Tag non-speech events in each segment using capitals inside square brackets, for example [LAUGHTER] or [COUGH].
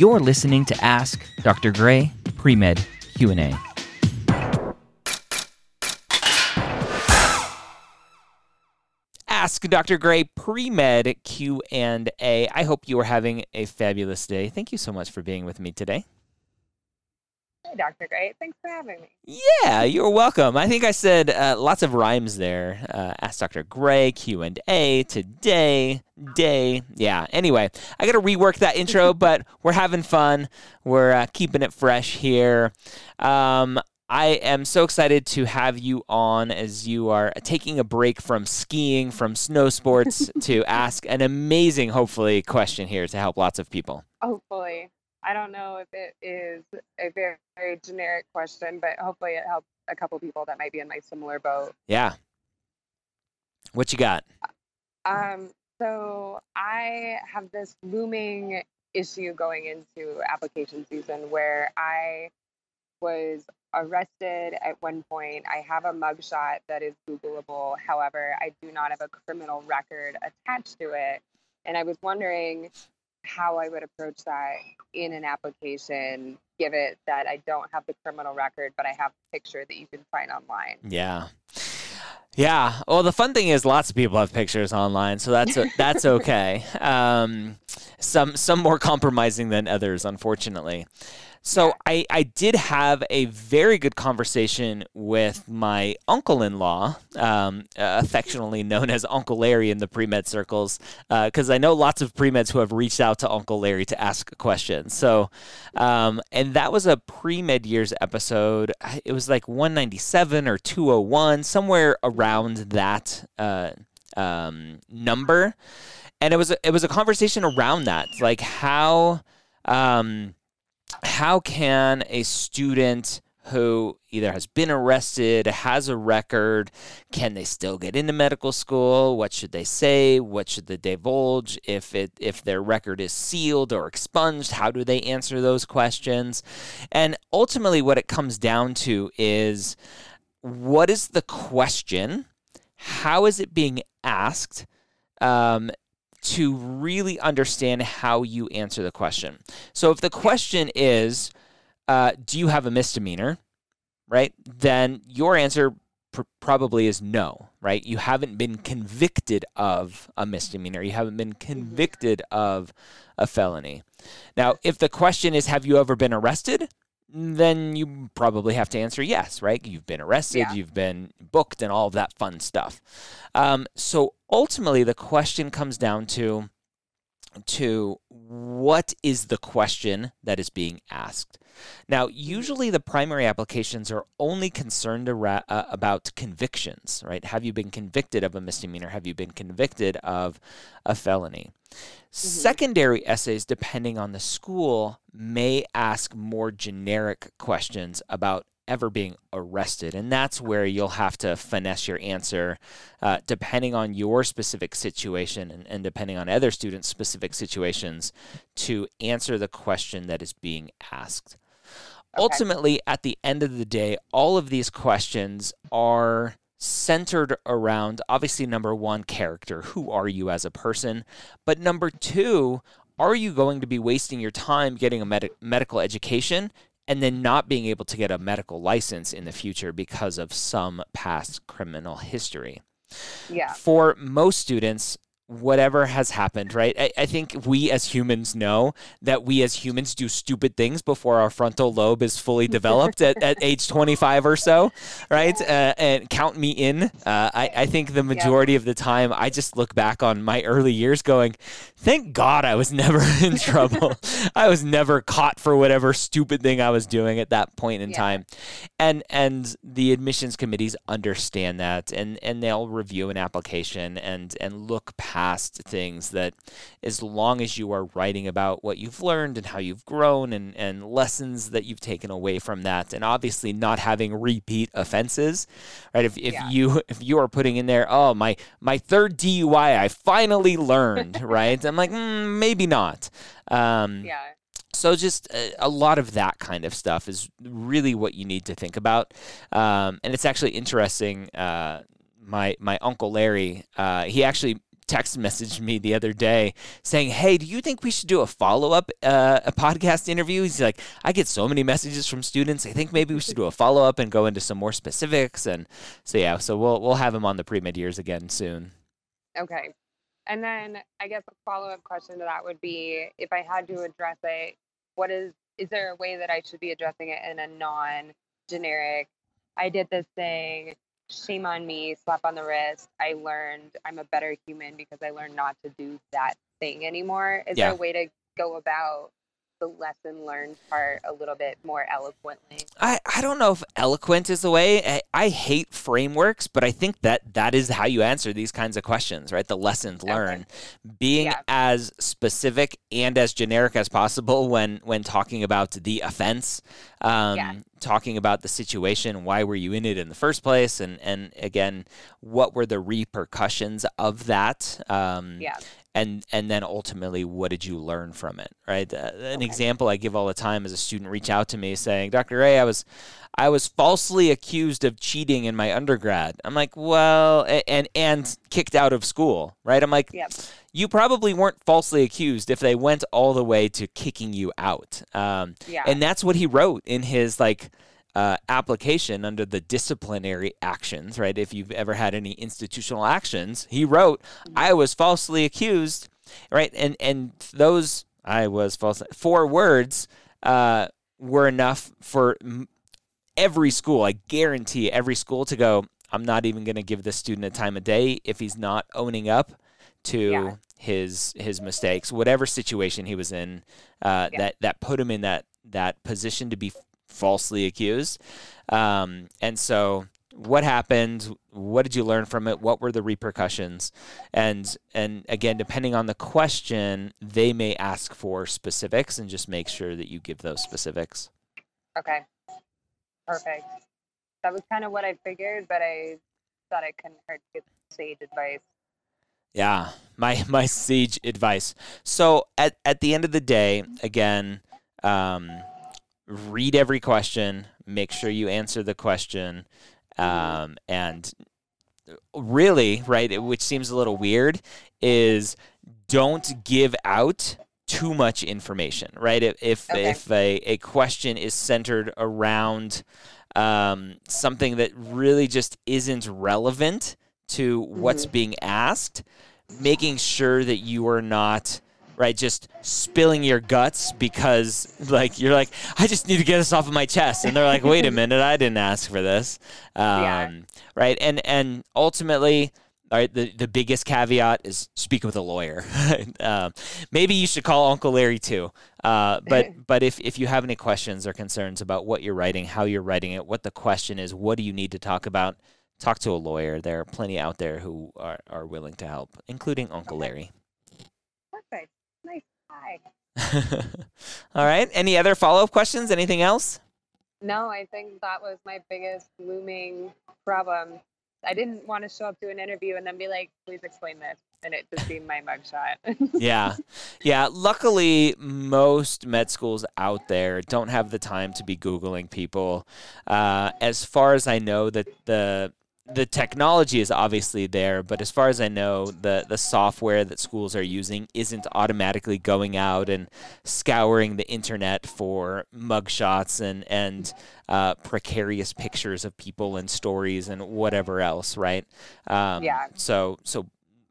You're listening to Ask Dr. Gray Pre-Med Q&A. Ask Dr. Gray Pre-Med Q&A. I hope you are having a fabulous day. Thank you so much for being with me today. Hey, Dr. Gray. Thanks for having me. Yeah, you're welcome. I think I said uh, lots of rhymes there. Uh, ask Dr. Gray, Q and A, today, day. Yeah. Anyway, I got to rework that intro, [LAUGHS] but we're having fun. We're uh, keeping it fresh here. Um, I am so excited to have you on as you are taking a break from skiing, from snow sports, [LAUGHS] to ask an amazing, hopefully, question here to help lots of people. Hopefully. I don't know if it is a very, very generic question, but hopefully it helps a couple people that might be in my similar boat. Yeah. What you got? Um, so I have this looming issue going into application season where I was arrested at one point. I have a mugshot that is Googleable. However, I do not have a criminal record attached to it. And I was wondering how I would approach that in an application, give it that I don't have the criminal record, but I have a picture that you can find online. Yeah. Yeah. Well, the fun thing is, lots of people have pictures online, so that's that's okay. [LAUGHS] Um, some some more compromising than others, unfortunately. So I, I did have a very good conversation with my uncle-in-law, um, uh, affectionately known as Uncle Larry in the pre-med circles, because uh, I know lots of pre-meds who have reached out to Uncle Larry to ask questions. So, um, and that was a pre-med years episode. It was like 197 or 201, somewhere around that uh, um, number, and it was a, it was a conversation around that, like how. Um, how can a student who either has been arrested, has a record, can they still get into medical school? What should they say? What should they divulge if it if their record is sealed or expunged? How do they answer those questions? And ultimately what it comes down to is what is the question? How is it being asked? Um, to really understand how you answer the question. So if the question is, uh, do you have a misdemeanor? Right? Then your answer pr- probably is no, right? You haven't been convicted of a misdemeanor. You haven't been convicted of a felony. Now, if the question is, have you ever been arrested? Then you probably have to answer yes, right? You've been arrested, yeah. you've been booked, and all of that fun stuff. Um, so ultimately the question comes down to to what is the question that is being asked. Now, usually the primary applications are only concerned uh, about convictions, right? Have you been convicted of a misdemeanor? Have you been convicted of a felony? Mm-hmm. Secondary essays, depending on the school, may ask more generic questions about ever being arrested. And that's where you'll have to finesse your answer uh, depending on your specific situation and, and depending on other students' specific situations to answer the question that is being asked. Okay. Ultimately, at the end of the day, all of these questions are centered around obviously number one, character. Who are you as a person? But number two, are you going to be wasting your time getting a med- medical education and then not being able to get a medical license in the future because of some past criminal history. Yeah. For most students, whatever has happened, right? I, I, think we as humans know that we as humans do stupid things before our frontal lobe is fully [LAUGHS] developed at, at age 25 or so, right? Uh, and count me in. Uh, I, I think the majority of the time I just look back on my early years going, thank God I was [LAUGHS] never in trouble. I was never caught for whatever stupid thing I was doing at that point in yeah. time. And and the admissions committees understand that and, and they'll review an application and, and look past past things that as long as you are writing about what you've learned and how you've grown and, and lessons that you've taken away from that and obviously not having repeat offenses right? If, if yeah. you [LAUGHS] if you are putting in there oh my my third dui i finally learned [LAUGHS] right? I'm like mm, maybe not. Um, yeah. so just a, a, lot of that kind of stuff is really what you need to think about. Um, and it's actually interesting uh, my my uncle larry uh, he actually text messaged me the other day saying, "Hey, do you think we should do a follow up uh, a podcast interview?" He's like, "I get so many messages from students. I think maybe we should do a follow up and go into some more specifics." And so yeah, so we'll we'll have him on the pre med years again soon. Okay, and then I guess a follow up question to that would be, if I had to address it, what is is there a way that I should be addressing it in a non generic? I did this thing shame on me, slap on the wrist. I learned I'm a better human because I learned not to do that thing anymore. Is yeah. there a way to go about the lesson learned part a little bit more eloquently? I, I don't know if eloquent is the way. I, I hate frameworks, but I think that that is how you answer these kinds of questions, right? The lessons learned. Okay. Being yeah. as specific and as generic as possible when when talking about the offense. Um, yeah. Talking about the situation, why were you in it in the first place, and and again, what were the repercussions of that? Um, yeah and and then ultimately what did you learn from it right uh, an okay. example i give all the time is a student reach out to me saying dr gray i was i was falsely accused of cheating in my undergrad i'm like well and and kicked out of school right i'm like yep. you probably weren't falsely accused if they went all the way to kicking you out um, yeah. and that's what he wrote in his like uh, application under the disciplinary actions, right? If you've ever had any institutional actions, he wrote, "I was falsely accused," right? And and those I was false four words uh, were enough for every school. I guarantee every school to go. I'm not even going to give this student a time of day if he's not owning up to yeah. his his mistakes, whatever situation he was in, uh, yeah. that that put him in that that position to be falsely accused. Um, and so what happened what did you learn from it what were the repercussions? And and again depending on the question they may ask for specifics and just make sure that you give those specifics. Okay. Perfect. That was kind of what i figured but i thought it couldn't hurt to get sage advice. Yeah my [LAUGHS] my sage advice. So at at the end of the day again um read every question, make sure you answer the question, um, and really, right, which seems a little weird, is don't give out too much information, right? If if, okay. if a, a question is centered around um, something that really just isn't relevant to what's mm-hmm. being asked, making sure that you are not right? Just spilling your guts because like you're like, I just need to get this off of my chest, and they're like, wait a [LAUGHS] minute, I didn't ask for this, um, yeah. right? And and ultimately. All right, the, the biggest caveat is speak with a lawyer. [LAUGHS] um, maybe you should call Uncle Larry too. Uh, but [LAUGHS] but if, if you have any questions or concerns about what you're writing, how you're writing it, what the question is, what do you need to talk about, talk to a lawyer. There are plenty out there who are, are willing to help, including Uncle Larry. Perfect. Nice. Hi. [LAUGHS] All right. Any other follow up questions? Anything else? No, I think that was my biggest looming problem. I didn't want to show up to an interview and then be like, please explain this. And it just be my mugshot. [LAUGHS] yeah. Yeah. Luckily, most med schools out there don't have the time to be Googling people. Uh, as far as I know, that the the technology is obviously there, but as far as I know, the the software that schools are using isn't automatically going out and scouring the internet for mugshots and and uh, precarious pictures of people and stories and whatever else, right? Um, yeah. So so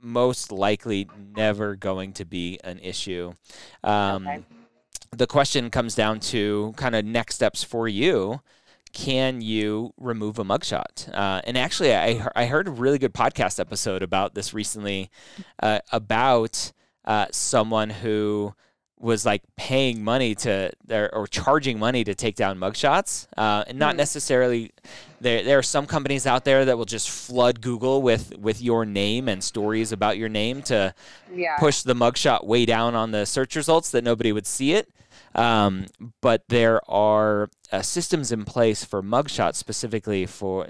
most likely never going to be an issue. Um, okay. The question comes down to kind of next steps for you can you remove a mugshot? Uh, and actually, I, I heard a really good podcast episode about this recently uh, about uh, someone who was like paying money to or, or charging money to take down mugshots, uh, and not mm. necessarily. There, there are some companies out there that will just flood Google with with your name and stories about your name to yeah. push the mugshot way down on the search results that nobody would see it. Um, but there are uh, systems in place for mugshots specifically for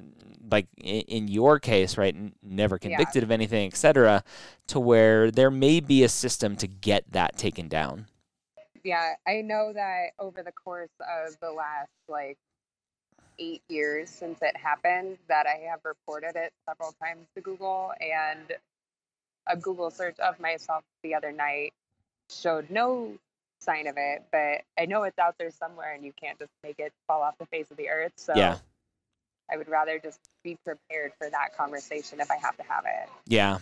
like in your case, right, never convicted yeah. of anything, etc., to where there may be a system to get that taken down. Yeah, I know that over the course of the last like eight years since it happened, that I have reported it several times to Google, and a Google search of myself the other night showed no sign of it, but I know it's out there somewhere and you can't just make it fall off the face of the earth. So Yeah. I would rather just be prepared for that conversation if I have to have it. Yeah.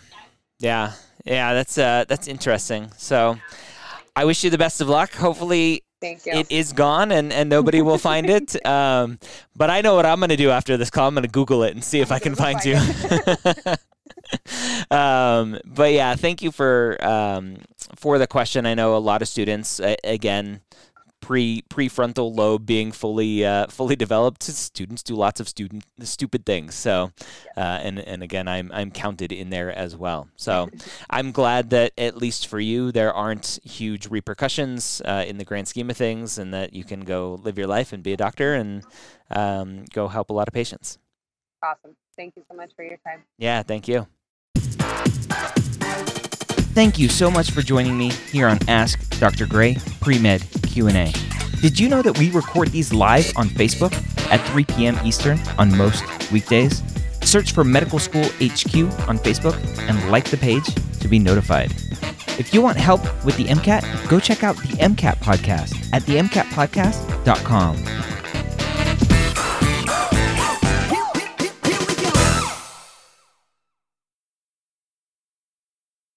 Yeah. Yeah, that's uh that's interesting. So I wish you the best of luck. Hopefully it is gone and, and nobody will [LAUGHS] find it. Um, but I know what I'm going to do after this call. I'm going to Google it and see if I can [LAUGHS] find you. [LAUGHS] um, but yeah, thank you for um, for the question. I know a lot of students uh, again pre prefrontal lobe being fully uh, fully developed. Students do lots of student stupid things. So, uh, and and again, I'm I'm counted in there as well. So, [LAUGHS] I'm glad that at least for you, there aren't huge repercussions uh, in the grand scheme of things, and that you can go live your life and be a doctor and um, go help a lot of patients. awesome. Thank you so much for your time. Yeah, thank you. Thank you so much for joining me here on Ask Dr. Gray Pre-Med Q&A. Did you know that we record these live on Facebook at 3 p.m. Eastern on most weekdays? Search for Medical School HQ on Facebook and like the page to be notified. If you want help with the MCAT, go check out the MCAT podcast at themcatpodcast.com.